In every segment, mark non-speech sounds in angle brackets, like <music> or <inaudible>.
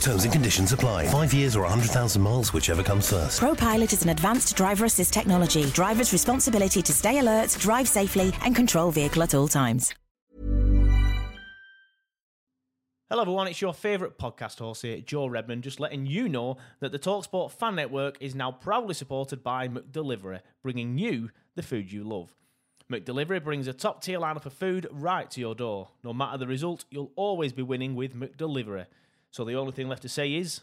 Terms and conditions apply. Five years or 100,000 miles, whichever comes first. ProPilot is an advanced driver assist technology. Driver's responsibility to stay alert, drive safely, and control vehicle at all times. Hello, everyone. It's your favourite podcast host here, Joe Redmond, just letting you know that the Talksport Fan Network is now proudly supported by McDelivery, bringing you the food you love. McDelivery brings a top tier lineup of food right to your door. No matter the result, you'll always be winning with McDelivery. So the only thing left to say is,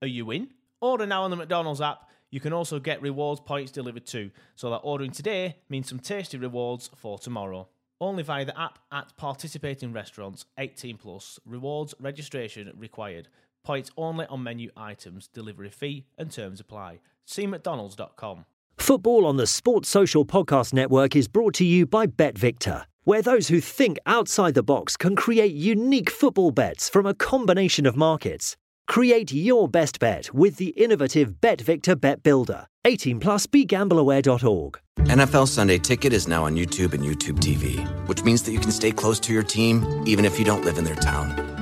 are you in? Order now on the McDonald's app. You can also get rewards points delivered too, so that ordering today means some tasty rewards for tomorrow. Only via the app at participating restaurants, 18 plus. Rewards registration required. Points only on menu items. Delivery fee and terms apply. See McDonald's.com. Football on the Sports Social Podcast Network is brought to you by BetVictor, where those who think outside the box can create unique football bets from a combination of markets. Create your best bet with the innovative BetVictor Bet Builder. 18 plus begambleaware.org. NFL Sunday Ticket is now on YouTube and YouTube TV, which means that you can stay close to your team even if you don't live in their town.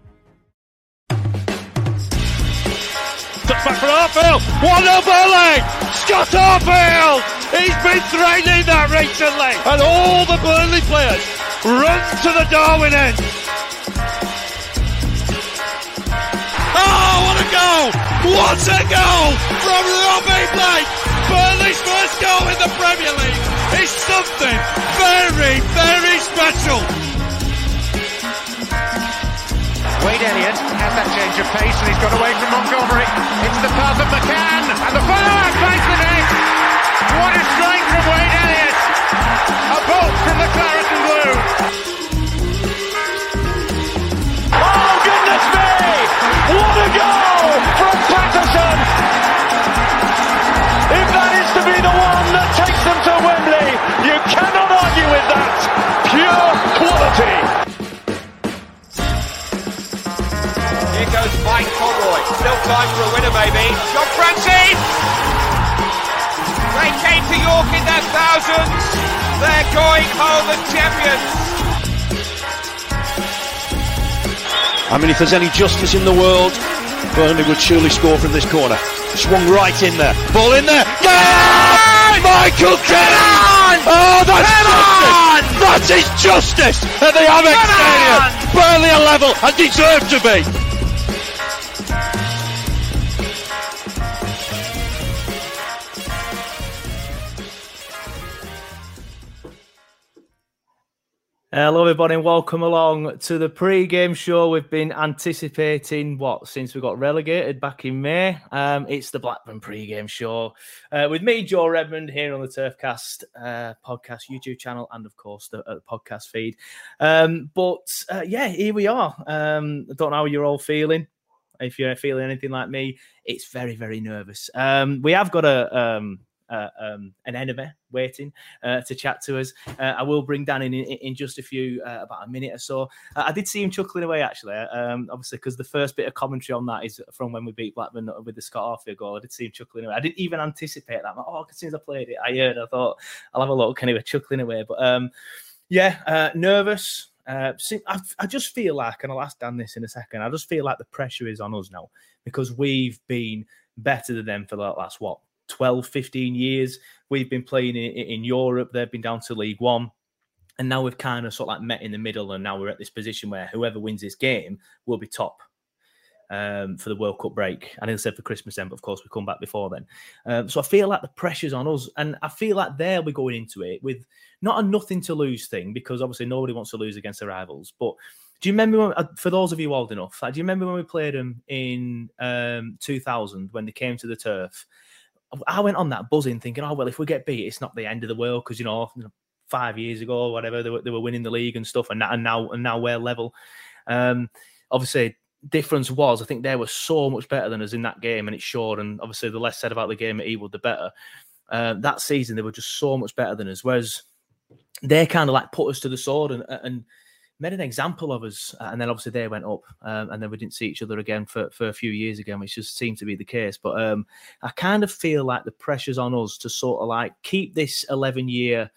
Cuts back from Arfield. One up volley. Scott Arfield. He's been training that recently. And all the Burnley players run to the Darwin end. Oh, what a goal! What a goal from Robbie Blake! Burnley's first goal in the Premier League is something very, very special. Wade Elliott has that change of pace and he's got away from Montgomery into the path of McCann and the follow-up finds the net. What a strike from Wade Elliott! A bolt from the claret blue. Oh goodness me! What a goal from Paterson! If that is to be the one that takes them to Wembley, you cannot argue with that. Pure quality. Mike Still time for a winner, maybe. John Francis! They came to York in their thousands. They're going home as champions. I mean, if there's any justice in the world, Burnley would surely score from this corner. Swung right in there. Ball in there. Yeah! Michael Keane! Oh, that's justice! That is justice at the Amex Stadium. Burnley are level and deserve to be. Hello, everybody, and welcome along to the pre-game show. We've been anticipating what since we got relegated back in May. Um, it's the Blackburn pre-game show uh, with me, Joe Redmond, here on the Turfcast uh, podcast YouTube channel, and of course the, uh, the podcast feed. Um, but uh, yeah, here we are. Um, I don't know how you're all feeling. If you're feeling anything like me, it's very, very nervous. Um, we have got a uh, um, an enemy waiting uh, to chat to us. Uh, I will bring Dan in in, in just a few, about a minute or so. I did see him chuckling away actually, um, obviously because the first bit of commentary on that is from when we beat Blackburn with the Scott Arfield goal. I did see him chuckling away. I didn't even anticipate that. Like, oh, as soon as I played it, I heard. I thought I'll have a look. Anyway, chuckling away, but um, yeah, nervous. Uh, I, just feel like, and I'll ask Dan this in a second. I just feel like the pressure is on us now because we've been better than them for the last what 12, 15 years. We've been playing in, in Europe. They've been down to League One. And now we've kind of sort of like met in the middle, and now we're at this position where whoever wins this game will be top um, for the World Cup break. I didn't say for Christmas then, but of course we come back before then. Um, so I feel like the pressure's on us, and I feel like they'll be going into it with not a nothing to lose thing because obviously nobody wants to lose against their rivals. But do you remember when, uh, for those of you old enough? Like, do you remember when we played them in um, 2000 when they came to the turf? I went on that buzzing, thinking, "Oh well, if we get beat, it's not the end of the world," because you know, five years ago or whatever, they were, they were winning the league and stuff, and now and now, and now we're level. Um, obviously, difference was I think they were so much better than us in that game, and it showed. And obviously, the less said about the game at Ewood, the better. Uh, that season, they were just so much better than us. Whereas they kind of like put us to the sword and and made an example of us. And then obviously they went up, um, and then we didn't see each other again for, for a few years again, which just seemed to be the case. But um, I kind of feel like the pressure's on us to sort of like keep this 11 year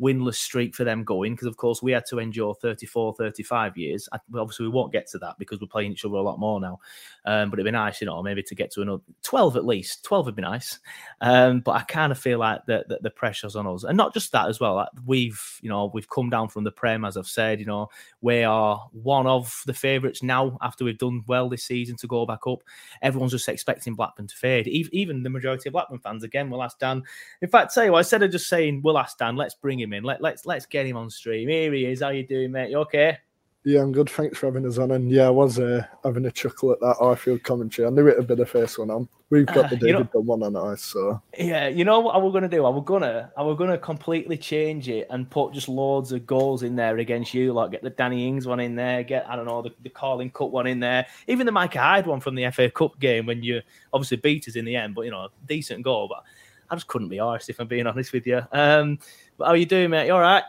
winless streak for them going because of course we had to endure 34 35 years. I, obviously we won't get to that because we're playing each other a lot more now. Um, but it'd be nice you know maybe to get to another 12 at least 12 would be nice. Um, but i kind of feel like the, the, the, pressure's on us. And not just that as well like we've you know we've come down from the prem as i've said you know we are one of the favourites now after we've done well this season to go back up. Everyone's just expecting blackburn to fade. Even the majority of blackburn fans again will ask dan. In fact tell you what instead of just saying we'll ask dan let's bring him in. Let, let's let's get him on stream. Here he is. How you doing, mate? You okay? Yeah, I'm good. Thanks for having us on. And yeah, I was uh, having a chuckle at that Arfield commentary. I knew it would be the first one on. We've got uh, the David know, one on ice, so yeah. You know what I was gonna do? I was gonna I was gonna completely change it and put just loads of goals in there against you. Like get the Danny Ings one in there. Get I don't know the, the Carling Cup one in there. Even the Micah Hyde one from the FA Cup game when you obviously beat us in the end, but you know decent goal. But I just couldn't be arsed if I'm being honest with you. Um, how are you doing, mate? You all right?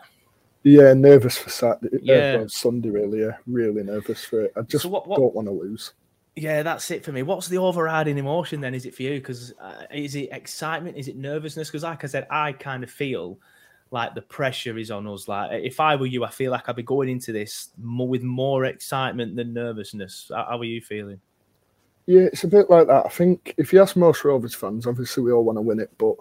Yeah, nervous for Saturday. Uh, yeah, uh, Sunday. Really, yeah, really nervous for it. I just so what, what, don't want to lose. Yeah, that's it for me. What's the overriding emotion then? Is it for you? Because uh, is it excitement? Is it nervousness? Because, like I said, I kind of feel like the pressure is on us. Like if I were you, I feel like I'd be going into this more, with more excitement than nervousness. How, how are you feeling? Yeah, it's a bit like that. I think if you ask most Rovers fans, obviously we all want to win it, but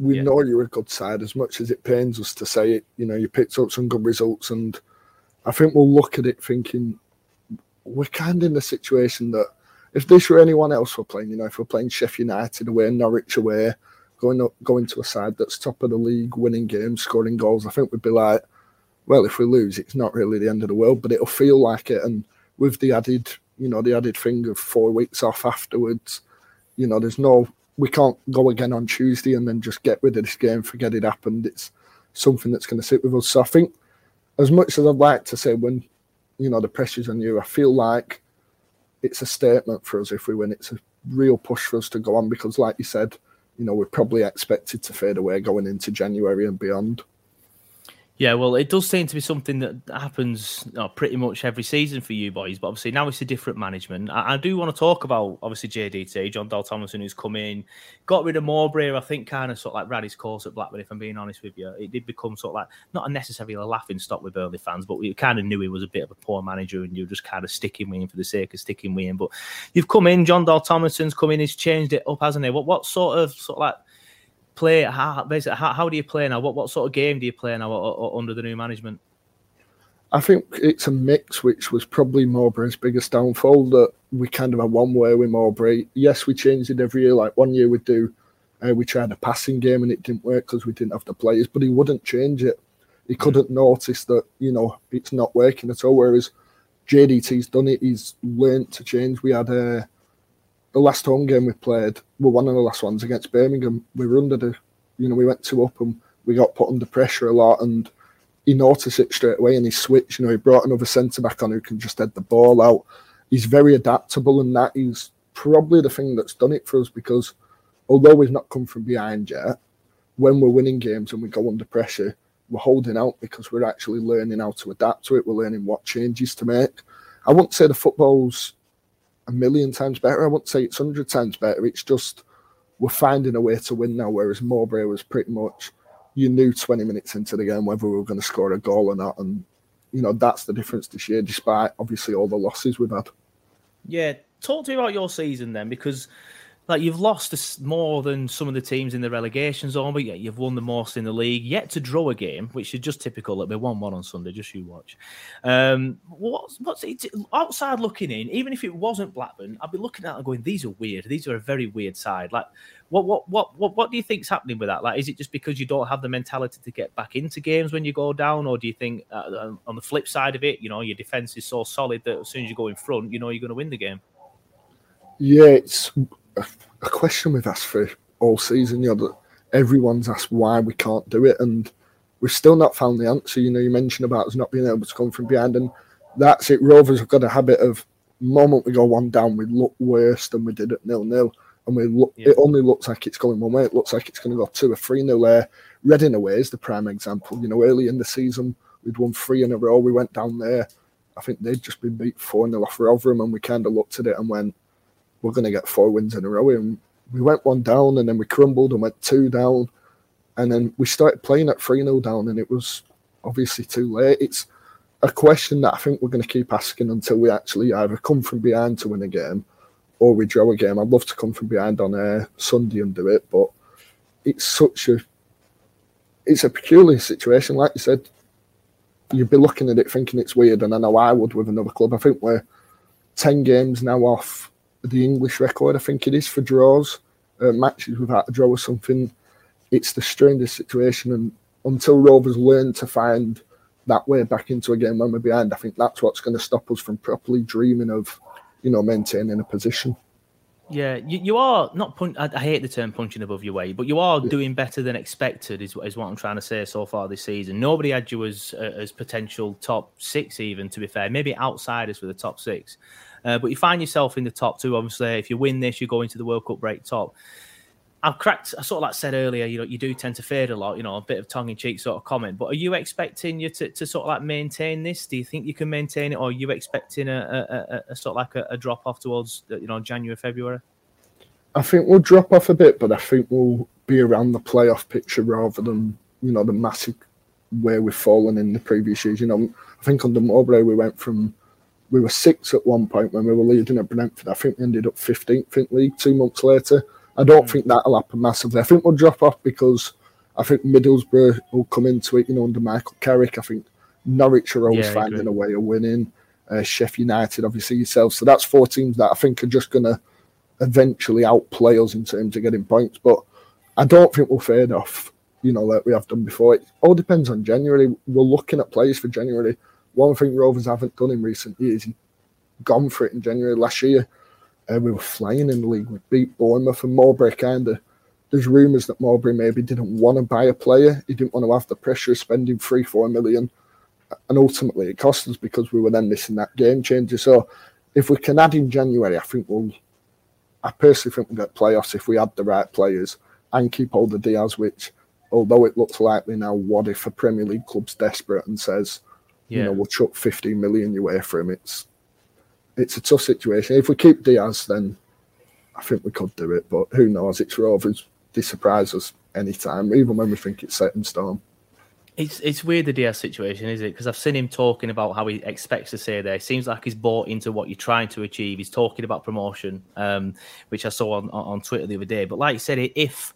we yeah. know you're a good side as much as it pains us to say it. You know, you picked up some good results, and I think we'll look at it thinking we're kind of in the situation that if this were anyone else we're playing, you know, if we're playing Sheffield United away, Norwich away, going up, going to a side that's top of the league, winning games, scoring goals, I think we'd be like, well, if we lose, it's not really the end of the world, but it'll feel like it. And with the added, you know, the added thing of four weeks off afterwards, you know, there's no we can't go again on Tuesday and then just get rid of this game, forget it happened. It's something that's going to sit with us. So I think, as much as I'd like to say, when you know the pressure's on you, I feel like it's a statement for us if we win. It's a real push for us to go on because, like you said, you know we're probably expected to fade away going into January and beyond. Yeah, well, it does seem to be something that happens pretty much every season for you boys. But obviously now it's a different management. I, I do want to talk about obviously JDT, Jon Dahl Tomasson, who's come in, got rid of Mowbray. I think kind of sort of like ran his course at Blackburn. If I'm being honest with you, it did become sort of like not necessarily a laughing stock with Burnley fans, but we kind of knew he was a bit of a poor manager, and you're just kind of sticking with him for the sake of sticking with him. But you've come in, Jon Dahl Tomasson's come in, he's changed it up, hasn't he? What what sort of sort of like play? How, basically, how, how do you play now? What what sort of game do you play now or, or, under the new management? I think it's a mix, which was probably Mowbray's biggest downfall. That we kind of had one way with Mowbray. Yes, we changed it every year. Like one year we'd do, uh, we tried a passing game and it didn't work because we didn't have the players. But he wouldn't change it. He couldn't notice that you know it's not working at all. Whereas JDT's done it. He's learned to change. We had a uh, the last home game we played, well, one of the last ones against Birmingham, we were under the, you know, we went two up and we got put under pressure a lot, and he noticed it straight away and he switched. You know, he brought another centre back on who can just head the ball out. He's very adaptable, and that is probably the thing that's done it for us because although we've not come from behind yet, when we're winning games and we go under pressure, we're holding out because we're actually learning how to adapt to it. We're learning what changes to make. I wouldn't say the football's a million times better. I wouldn't say it's hundred times better. It's just we're finding a way to win now. Whereas Mowbray was pretty much you knew 20 minutes into the game whether we were going to score a goal or not, and you know that's the difference this year, despite obviously all the losses we've had. Yeah, talk to me about your season then, because like you've lost more than some of the teams in the relegation zone, but yet you've won the most in the league. Yet to draw a game, which is just typical. It'll be one-one on Sunday. Just you watch. Um, what's what's it, outside looking in? Even if it wasn't Blackburn, I'd be looking at it going, "These are weird. These are a very weird side." Like, what what what what what do you think's happening with that? Like, is it just because you don't have the mentality to get back into games when you go down, or do you think uh, on the flip side of it, you know, your defense is so solid that as soon as you go in front, you know you're going to win the game? Yeah, it's a, a question we've asked for all season. You know, that everyone's asked why we can't do it, and we've still not found the answer. You know, you mentioned about us not being able to come from behind, and that's it. Rovers have got a habit of moment we go one down, we look worse than we did at nil nil, and we look. Yeah. It only looks like it's going one way. It looks like it's going to go two or three nil. There, Reading away is the prime example. You know, early in the season we'd won three in a row. We went down there. I think they'd just been beat four nil off Rotherham, and we kind of looked at it and went, we're going to get four wins in a row. And we went one down and then we crumbled and went two down. And then we started playing at 3 0 down and it was obviously too late. It's a question that I think we're going to keep asking until we actually either come from behind to win a game or we draw a game. I'd love to come from behind on a Sunday and do it, but it's such a it's a peculiar situation. Like you said, you'd be looking at it thinking it's weird, and I know I would with another club. I think we're ten games now off the English record, I think it is, for draws, uh, matches without a draw or something. It's the strangest situation. And until Rovers learn to find that way back into a game when we're behind, I think that's what's going to stop us from properly dreaming of, you know, maintaining a position. Yeah, you, you are not. Pun- I, I, hate the term punching above your weight, but you are yeah. doing better than expected. Is, is what I'm trying to say so far this season. Nobody had you as uh, as potential top six, even to be fair. Maybe outsiders for the top six. Uh, but you find yourself in the top two. Obviously, if you win this, you go into the World Cup break top. I've cracked. I sort of like said earlier, you know, you do tend to fade a lot. You know, a bit of tongue in cheek sort of comment. But are you expecting you to, to sort of like maintain this? Do you think you can maintain it, or are you expecting a, a, a, a sort of like a, drop off towards you know January, February? I think we'll drop off a bit, but I think we'll be around the playoff picture rather than you know the massive where we've fallen in the previous years. You know, I think under Mowbray we went from we were six at one point when we were leading at Brentford. I think we ended up 15th in league two months later. I don't mm. think that'll happen massively. I think we'll drop off because I think Middlesbrough will come into it, you know, under Michael Carrick. I think Norwich are always yeah, finding a way of winning. Uh, Sheffield United, obviously, yourself. So that's four teams that I think are just going to eventually outplay us in terms of getting points. But I don't think we'll fade off, you know, like we have done before. It all depends on January. We're looking at players for January one thing Rovers haven't done in recent years, gone for it in January last year. Uh, we were flying in the league. We beat Bournemouth and Mowbray kind of. There's rumours that Mowbray maybe didn't want to buy a player. He didn't want to have the pressure of spending three, four million. And ultimately, it cost us because we were then missing that game changer. So, if we can add in January, I think we'll. I personally think we'll get playoffs if we add the right players and keep all the Diaz, which, although it looks likely now, what if a Premier League club's desperate and says, yeah. you know, we'll chuck 15 million away for him. It's it's a tough situation. If we keep Diaz, then I think we could do it. But who knows? It's Rovers. They surprise us anytime, even when we think it's set in stone. It's it's weird the Diaz situation, is it? Because I've seen him talking about how he expects to stay there. It seems like he's bought into what you're trying to achieve. He's talking about promotion, um, which I saw on, on Twitter the other day. But like you said, if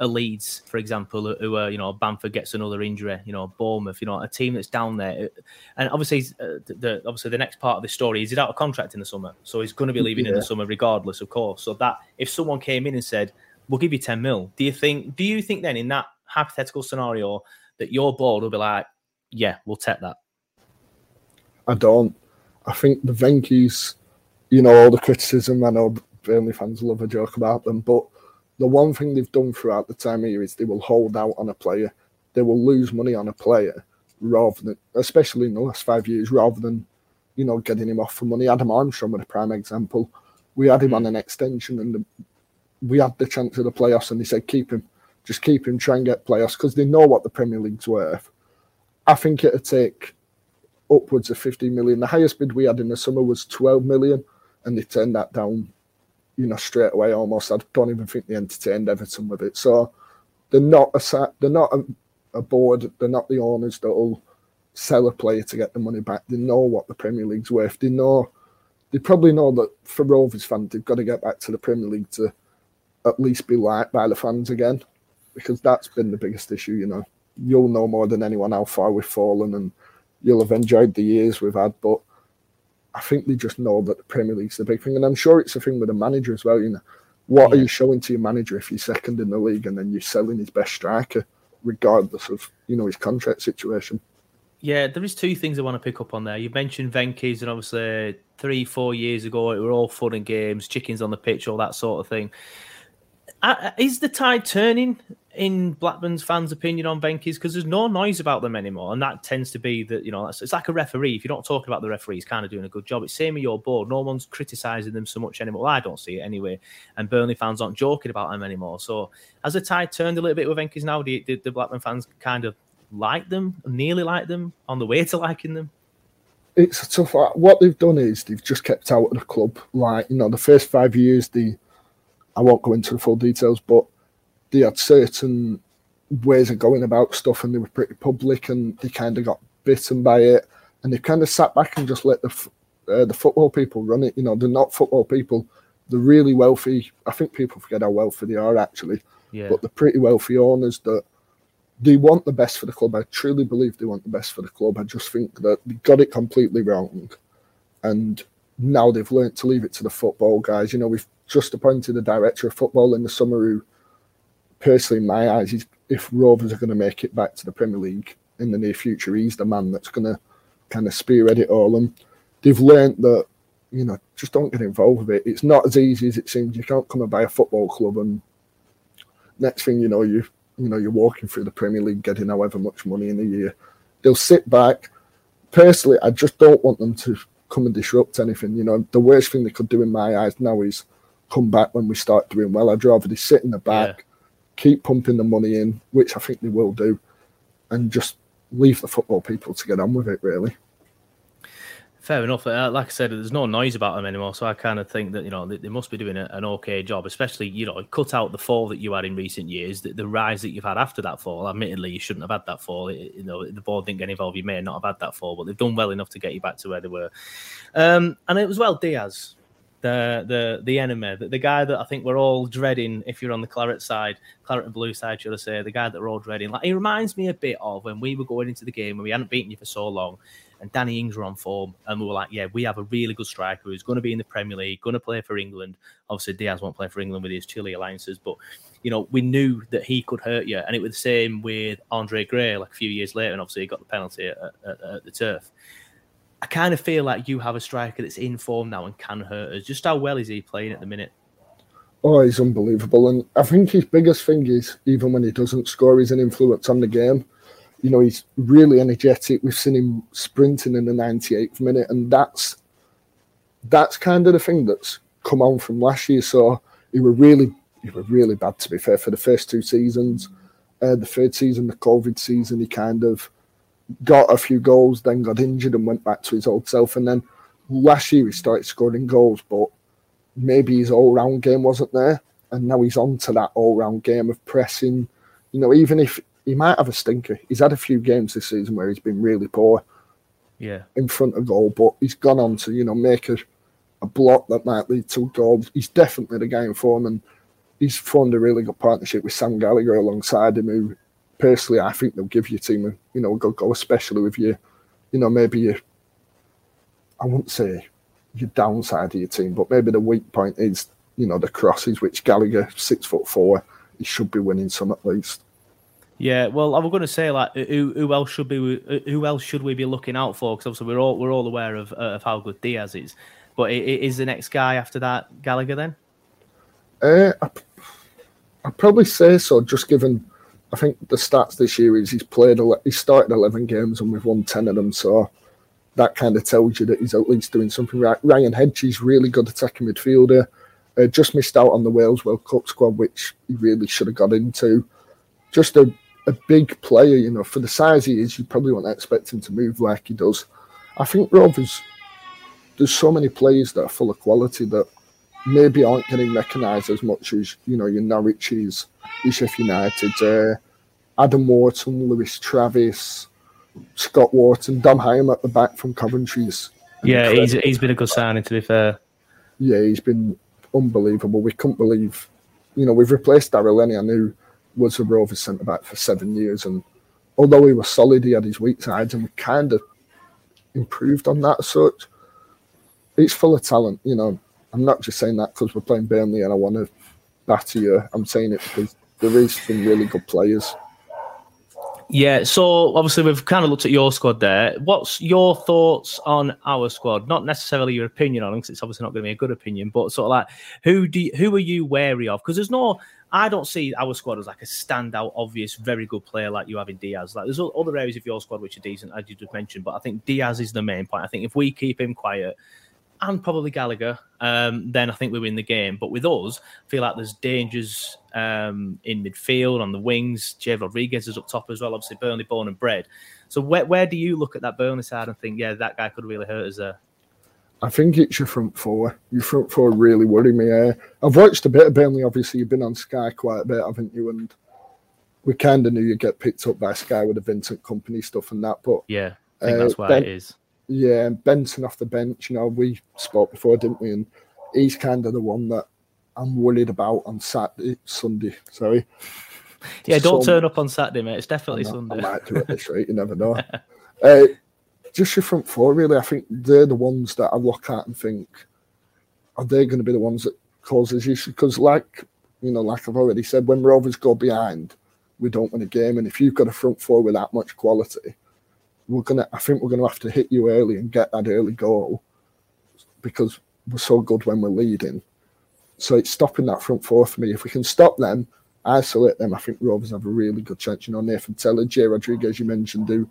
a Leeds, for example, who are, you know, Bamford gets another injury, you know, Bournemouth, you know, a team that's down there. And obviously, uh, the obviously the next part of the story is he's out of contract in the summer. So he's going to be leaving yeah. in the summer regardless, of course. So that if someone came in and said, we'll give you 10 mil, do you think, do you think then in that hypothetical scenario that your board will be like, yeah, we'll take that? I don't. I think the Venky's, you know, all the criticism, I know Burnley fans love a joke about them, but the one thing they've done throughout the time here is they will hold out on a player. They will lose money on a player rather than, especially in the last five years, rather than, you know, getting him off for money. Adam Armstrong was a prime example. We had him on hmm. an extension and the, we had the chance of the playoffs and they said, keep him. just keep him, try and get playoffs because they know what the Premier League's worth. I think it'd take upwards of 50 million. The highest bid we had in the summer was 12 million, and they turned that down, you know, straight away almost. I don't even think they entertained Everton with it. So they're not a they're not a, a board. They're not the owners that'll sell a player to get the money back. They know what the Premier League's worth. They know they probably know that for Rovers fans, they've got to get back to the Premier League to at least be liked by the fans again, because that's been the biggest issue. You know, you'll know more than anyone how far we've fallen, and you'll have enjoyed the years we've had. But I think they just know that the Premier League's the big thing, and I'm sure it's a thing with the manager as well. You know, what yeah. are you showing to your manager if you're second in the league and then you're selling his best striker, regardless of you know his contract situation? Yeah, there is two things I want to pick up on there. You mentioned Venky's, and obviously three, four years ago, it were all fun and games, chickens on the pitch, all that sort of thing. Is the tide turning in Blackburn's fans' opinion on Venky's? Because there's no noise about them anymore, and that tends to be that you know it's like a referee. If you're not talking about the referee, he's kind of doing a good job. It's same with your board. No one's criticising them so much anymore. Well, I don't see it anyway, and Burnley fans aren't joking about them anymore. So, as the tide turned a little bit with Venky's now? Did the Blackburn fans kind of like them, nearly like them, on the way to liking them? It's a tough. What they've done is they've just kept out of the club. Like you know, the first five years, the I won't go into the full details, but they had certain ways of going about stuff, and they were pretty public, and they kind of got bitten by it, and they kind of sat back and just let the uh, the football people run it. You know, they're not football people; they're really wealthy. I think people forget how wealthy they are actually, yeah. but they're pretty wealthy owners that they want the best for the club. I truly believe they want the best for the club. I just think that they got it completely wrong. And now they've learned to leave it to the football guys. You know, we've just appointed a director of football in the summer who, personally, in my eyes, is, if Rovers are going to make it back to the Premier League in the near future, he's the man that's going to kind of spearhead it all. And they've learned that, you know, just don't get involved with it. It's not as easy as it seems. You can't come and buy a football club and next thing you know, you you know you're walking through the Premier League getting however much money in a year. They'll sit back. Personally, I just don't want them to come and disrupt anything. You know, the worst thing they could do in my eyes now is come back when we start doing well. I'd rather they sit in the back. Keep pumping the money in, which I think they will do, and just leave the football people to get on with it. Really fair enough. Uh, like I said, there's no noise about them anymore, so I kind of think that you know they, must be doing an okay job. Especially you know, cut out the fall that you had in recent years, the, the, rise that you've had after that fall. Admittedly, you shouldn't have had that fall. It, you know, the board didn't get involved. You may not have had that fall, but they've done well enough to get you back to where they were. Um, and it was well Diaz, the the the enemy, the, the, guy that I think we're all dreading. If you're on the claret side, claret and blue side, should I say, the guy that we're all dreading. Like he reminds me a bit of when we were going into the game when we hadn't beaten you for so long, and Danny Ings were on form, and we were like, yeah, we have a really good striker who's going to be in the Premier League, going to play for England. Obviously, Diaz won't play for England with his Chile alliances, but you know, we knew that he could hurt you, and it was the same with Andre Gray, like a few years later, and obviously he got the penalty at, at, at the turf. I kind of feel like you have a striker that's in form now and can hurt us. Just how well is he playing at the minute? Oh, he's unbelievable. And I think his biggest thing is even when he doesn't score, he's an influence on the game you know, he's really energetic. We've seen him sprinting in the 98th minute, and that's that's kind of the thing that's come on from last year. So he were really he were really bad to be fair for the first two seasons. Uh, the third season, the COVID season, he kind of got a few goals, then got injured and went back to his old self. And then last year he started scoring goals, but maybe his all round game wasn't there. And now he's on to that all round game of pressing. You know, even if he might have a stinker. He's had a few games this season where he's been really poor. Yeah. In front of goal, but he's gone on to, you know, make a, a block that might lead to a goal. He's definitely the guy in form and he's formed a really good partnership with Sam Gallagher alongside him, who personally I think they'll give your team a you know, a good goal, especially with you, you know, maybe you I wouldn't say your downside of your team, but maybe the weak point is, you know, the crosses, which Gallagher, six foot four, he should be winning some at least. Yeah, well, I was going to say like, who, who else should be who else should we be looking out for? Because obviously we're all we're all aware of uh, of how good Diaz is, but is the next guy after that Gallagher then? Uh, I, I'd probably say so. Just given, I think the stats this year is he's played he started eleven games and we've won ten of them, so that kind of tells you that he's at least doing something right. Ryan Hedges really good attacking midfielder. Uh, just missed out on the Wales World Cup squad, which he really should have got into. just a, a big player. You know, for the size he is, you probably won't expect him to move like he does. I think Rovers. There's so many players that are full of quality that maybe aren't getting recognised as much as you know your Norwich's, your Sheffield United, uh, Adam Wharton, Lewis Travis, Scott Wharton, Dom Hyam at the back from Coventry's. Yeah, he's he's been a good signing to be fair. Yeah, he's been unbelievable. We couldn't believe, you know, we've replaced Darragh Lenihan, who was a Rover centre back for seven years, and although he was solid, he had his weak sides, and we kind of improved on that such. He's full of talent, you know. I'm not just saying that because we're playing Burnley and I want to batter you. I'm saying it because there is some really good players. Yeah, so obviously we've kind of looked at your squad there. What's your thoughts on our squad? Not necessarily your opinion on because it's obviously not going to be a good opinion, but sort of like who do you, who are you wary of? Because there's no, I don't see our squad as like a standout, obvious, very good player like you have in Diaz. Like there's other areas of your squad which are decent, as you just mentioned, but I think Diaz is the main point. I think if we keep him quiet, and probably Gallagher, um, then I think we win the game. But with us, I feel like there's dangers um, in midfield, on the wings. Jay Rodriguez is up top as well, obviously Burnley born and bred. So where, where do you look at that Burnley side and think, yeah, that guy could really hurt us there? I think it's your front four. Your front four really worry me. Uh, I've watched a bit of Burnley. Obviously, you've been on Sky quite a bit, haven't you? And we kind of knew you'd get picked up by Sky with the Vincent Kompany stuff and that. But yeah, I think uh, that's why it is. Yeah, Benson off the bench. You know, we spoke before, didn't we? And he's kind of the one that I'm worried about on Saturday, Sunday. Sorry. <laughs> Yeah, don't turn up on Saturday, mate. It's definitely I Sunday. I might do it this rate. You never know. <laughs> uh, just your front four, really. I think they're the ones that I look at and think, are they going to be the ones that causes issue? Because, like you know, like I've already said, when Rovers go behind, we don't win a game. And if you've got a front four with that much quality, we're gonna. I think we're gonna have to hit you early and get that early goal because we're so good when we're leading. So it's stopping that front four for me. If we can stop them, isolate them, I think Rovers have a really good chance. You know, Nathan Tella, Jay Rodriguez, you mentioned, do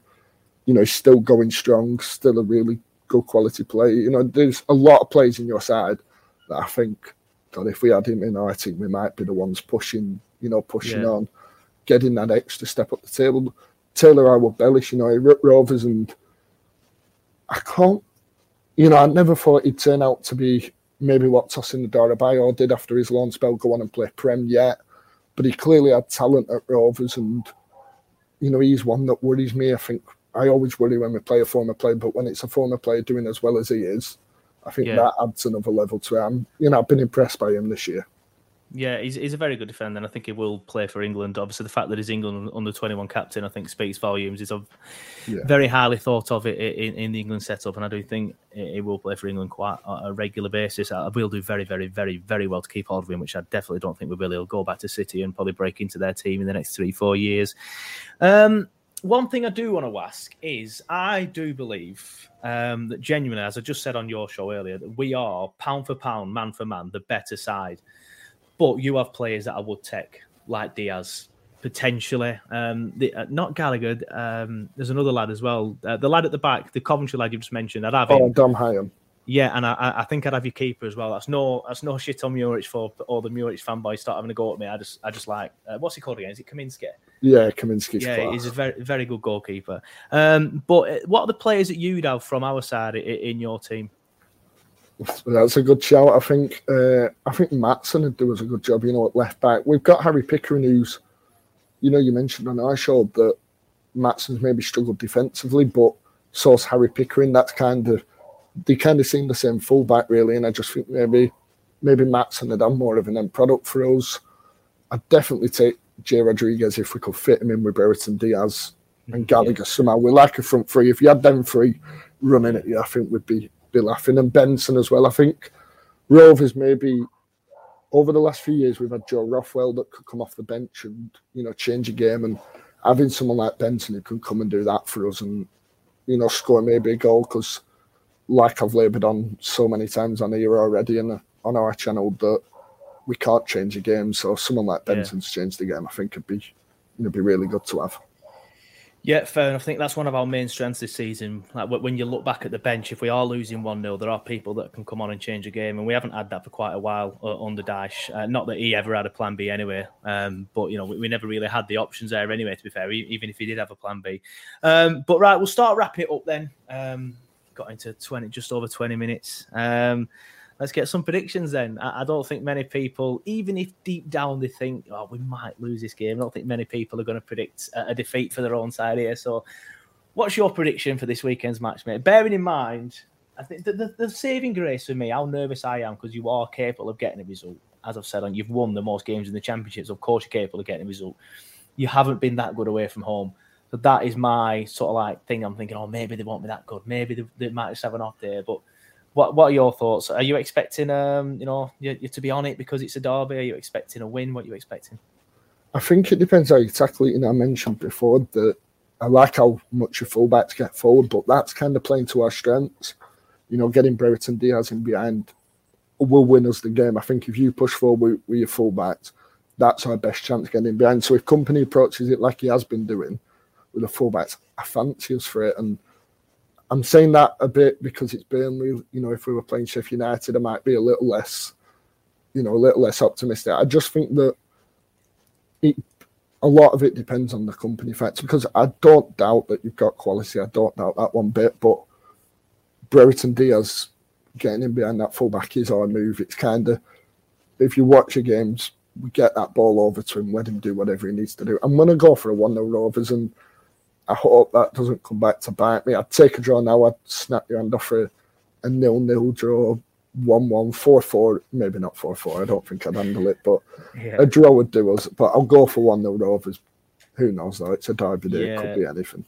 you know, still going strong, still a really good quality player. You know, there's a lot of players in your side that I think, God, if we had him in our team, we might be the ones pushing, you know, pushing yeah. on, getting that extra step up the table. Taylor, Harwood-Bellis, you know, he ripped Rovers, and I can't, you know, I never thought he'd turn out to be maybe what Tosin Adarabioyo did after his loan spell, go on and play Prem yet. But he clearly had talent at Rovers, and, you know, he's one that worries me. I think I always worry when we play a former player, but when it's a former player doing as well as he is, I think yeah. that adds another level to him. You know, I've been impressed by him this year. Yeah, he's, he's a very good defender, and I think he will play for England. Obviously, the fact that he's England under 21 captain, I think, speaks volumes. He's a yeah. very highly thought of in, in, the England setup, and I do think he will play for England quite on a regular basis. I will do very, very, very, very well to keep hold of him, which I definitely don't think we will. He'll go back to City and probably break into their team in the next three, four years. Um, one thing I do want to ask is I do believe um, that genuinely, as I just said on your show earlier, that we are pound for pound, man for man, the better side. But you have players that I would take, like Diaz, potentially. Um, the, uh, not Gallagher. Um, there's another lad as well. Uh, the lad at the back, the Coventry lad you just mentioned. I'd have oh, him. Dom Hyam. Yeah, and I, I think I'd have your keeper as well. That's no, that's no shit on Muric for all the Muric fanboys start having a go at me. I just, I just like, uh, what's he called again? Is it Kaminski? Yeah, Kaminski. Yeah, class. he's a very, very good goalkeeper. Um, but uh, what are the players that you'd have from our side in your team? That's a good shout. I think uh, I think Maatsen would do us a good job. You know, at left back, we've got Harry Pickering, who's, you know, you mentioned on our show that Maatsen's maybe struggled defensively, but so's Harry Pickering. That's kind of they kind of seem the same fullback really, and I just think maybe maybe Matson had done more of an end product for us. I'd definitely take Jay Rodriguez if we could fit him in with Brereton Diaz and Gallagher yeah. somehow. We like a front three. If you had them three running at you, I think we'd be be laughing. And Benson as well. I think Rovers maybe over the last few years we've had Joe Rothwell that could come off the bench and you know change a game and having someone like Benson who can come and do that for us and you know score maybe a goal because like I've laboured on so many times on here already and uh, on our channel that we can't change a game. So someone like Benson's yeah. changed the game. I think it'd be you know be really good to have. Yeah, fair enough. I think that's one of our main strengths this season. Like when you look back at the bench, if we are losing 1 0, there are people that can come on and change a game. And we haven't had that for quite a while uh, under Dyche. Uh, not that he ever had a plan B anyway. Um, but, you know, we, we, never really had the options there anyway, to be fair, even if he did have a plan B. Um, but right, we'll start wrapping it up then. Um, got into 20, just over 20 minutes. Um, let's get some predictions then. I, I, don't think many people, even if deep down they think, oh, we might lose this game, I don't think many people are going to predict a, a defeat for their own side here. So, what's your prediction for this weekend's match, mate? Bearing in mind, I think the, the, the saving grace for me, how nervous I am, because you are capable of getting a result. As I've said, on you've won the most games in the championships. Of course, you're capable of getting a result. You haven't been that good away from home. So that is my sort of like thing. I'm thinking, oh, maybe they won't be that good. Maybe they, they might just have an off day. But what What are your thoughts? Are you expecting, um, you know, you, you to be on it because it's a derby? Are you expecting a win? What are you expecting? I think it depends how you tackle it. And I mentioned before that I like how much your fullbacks get forward, but that's kind of playing to our strengths. You know, getting Brereton Diaz in behind will win us the game. I think if you push forward with, your fullbacks, that's our best chance getting behind. So if Kompany approaches it like he has been doing with the fullbacks, I fancy us for it. And I'm saying that a bit because it's Burnley. You know, if we were playing Sheffield United, I might be a little less, you know, a little less optimistic. I just think that it, a lot of it depends on the Kompany factor because I don't doubt that you've got quality. I don't doubt that one bit, but Brereton Diaz getting in behind that fullback is our move. It's kind of if you watch your games, we get that ball over to him, let him do whatever he needs to do. I'm gonna go for a one 0 Rovers and I hope that doesn't come back to bite me. I'd take a draw now. I'd snap your hand off a, a nil nil draw, 1 1, 4 4. Maybe not 4 4. I don't think I'd handle it, but yeah. a draw would do us. But I'll go for 1 0 Rovers. Who knows, though? It's a derby day. Yeah. It could be anything.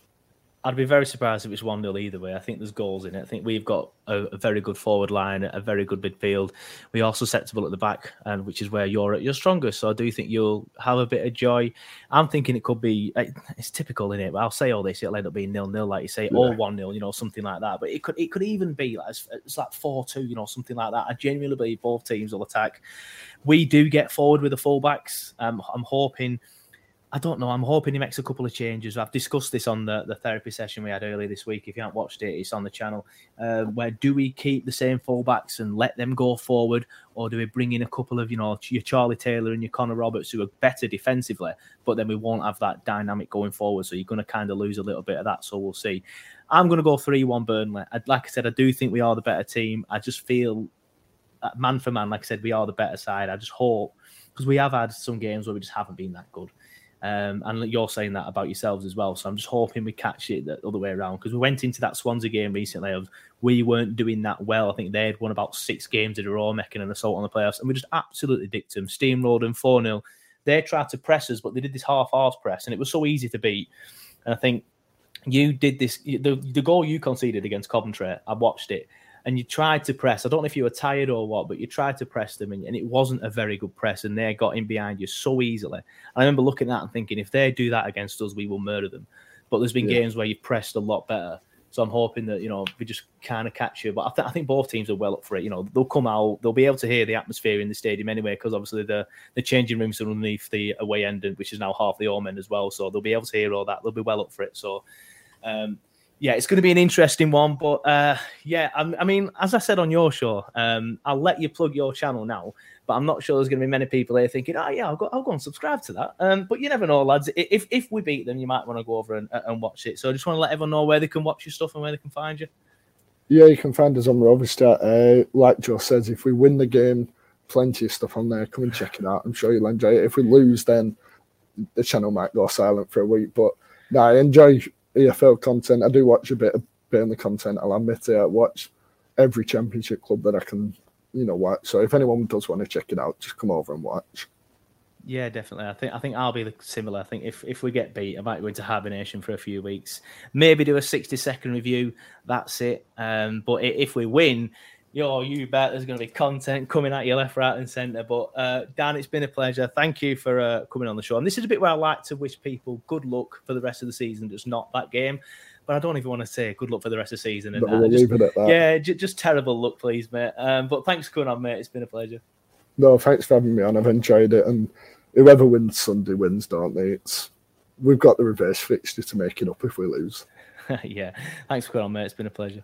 I'd be very surprised if it's 1 0 either way. I think there's goals in it. I think we've got a, a, very good forward line, a very good midfield. We're also susceptible at the back, and which is where you're at your strongest. So I do think you'll have a bit of joy. I'm thinking it could be, it's typical in it, but I'll say all this, it'll end up being nil nil, like you say, yeah. or 1 0, you know, something like that. But it could it could even be like it's like 4 2, you know, something like that. I genuinely believe both teams will attack. We do get forward with the fullbacks. Um, I'm hoping I don't know. I'm hoping he makes a couple of changes. I've discussed this on the, the therapy session we had earlier this week. If you haven't watched it, it's on the channel. Uh, where do we keep the same fullbacks and let them go forward, or do we bring in a couple of you know your Charlie Taylor and your Connor Roberts who are better defensively, but then we won't have that dynamic going forward. So you're going to kind of lose a little bit of that. So we'll see. I'm going to go three one Burnley. I, like I said, I do think we are the better team. I just feel uh, man for man, like I said, we are the better side. I just hope because we have had some games where we just haven't been that good. Um, and you're saying that about yourselves as well. So I'm just hoping we catch it the other way around because we went into that Swansea game recently of we weren't doing that well. I think they had won about six games in a row, making an assault on the playoffs, and we just absolutely dicked them, steamrolled them 4 0. They tried to press us, but they did this half arse press, and it was so easy to beat. And I think you did this, the, the goal you conceded against Coventry, I watched it and you tried to press. I don't know if you were tired or what, but you tried to press them, and, and it wasn't a very good press, and they got in behind you so easily. I remember looking at that and thinking, if they do that against us, we will murder them. But there's been yeah. games where you've pressed a lot better. So I'm hoping that you know we just kind of catch you. But I, th- I think both teams are well up for it. You know they'll come out, they'll be able to hear the atmosphere in the stadium anyway, because obviously the the changing rooms are underneath the away end, which is now half the home end as well. So they'll be able to hear all that. They'll be well up for it. So um, yeah, it's going to be an interesting one. But uh, yeah, I, I, mean, as I said on your show, um, I'll let you plug your channel now. But I'm not sure there's going to be many people here thinking, oh yeah, I'll go, I'll go and subscribe to that. Um, but you never know, lads. If if we beat them, you might want to go over and, and watch it. So I just want to let everyone know where they can watch your stuff and where they can find you. Yeah, you can find us on Roverstar. Uh, like Joe says, if we win the game, plenty of stuff on there. Come and check it out. I'm sure you'll enjoy it. If we lose, then the channel might go silent for a week. But no, I enjoy EFL content. I do watch a bit of Burnley content. I'll admit it. I watch every Championship club that I can, you know, watch. So if anyone does want to check it out, just come over and watch. Yeah, definitely. I think I think I'll be similar. I think if, if we get beat, I might go into hibernation for a few weeks. Maybe do a sixty second review. That's it. Um, but if we win, yo, you bet there's going to be content coming at you left, right, and centre. But uh, Dan, it's been a pleasure. Thank you for uh, coming on the show. And this is a bit where I like to wish people good luck for the rest of the season. Just not that game. But I don't even want to say good luck for the rest of the season. And, just, Yeah, j- just terrible luck, please, mate. Um, but thanks for coming on, mate. It's been a pleasure. No, thanks for having me on. I've enjoyed it. And whoever wins Sunday wins, don't they? It's we've got the reverse fixture to make it up if we lose. <laughs> yeah. Thanks for coming on, mate. It's been a pleasure.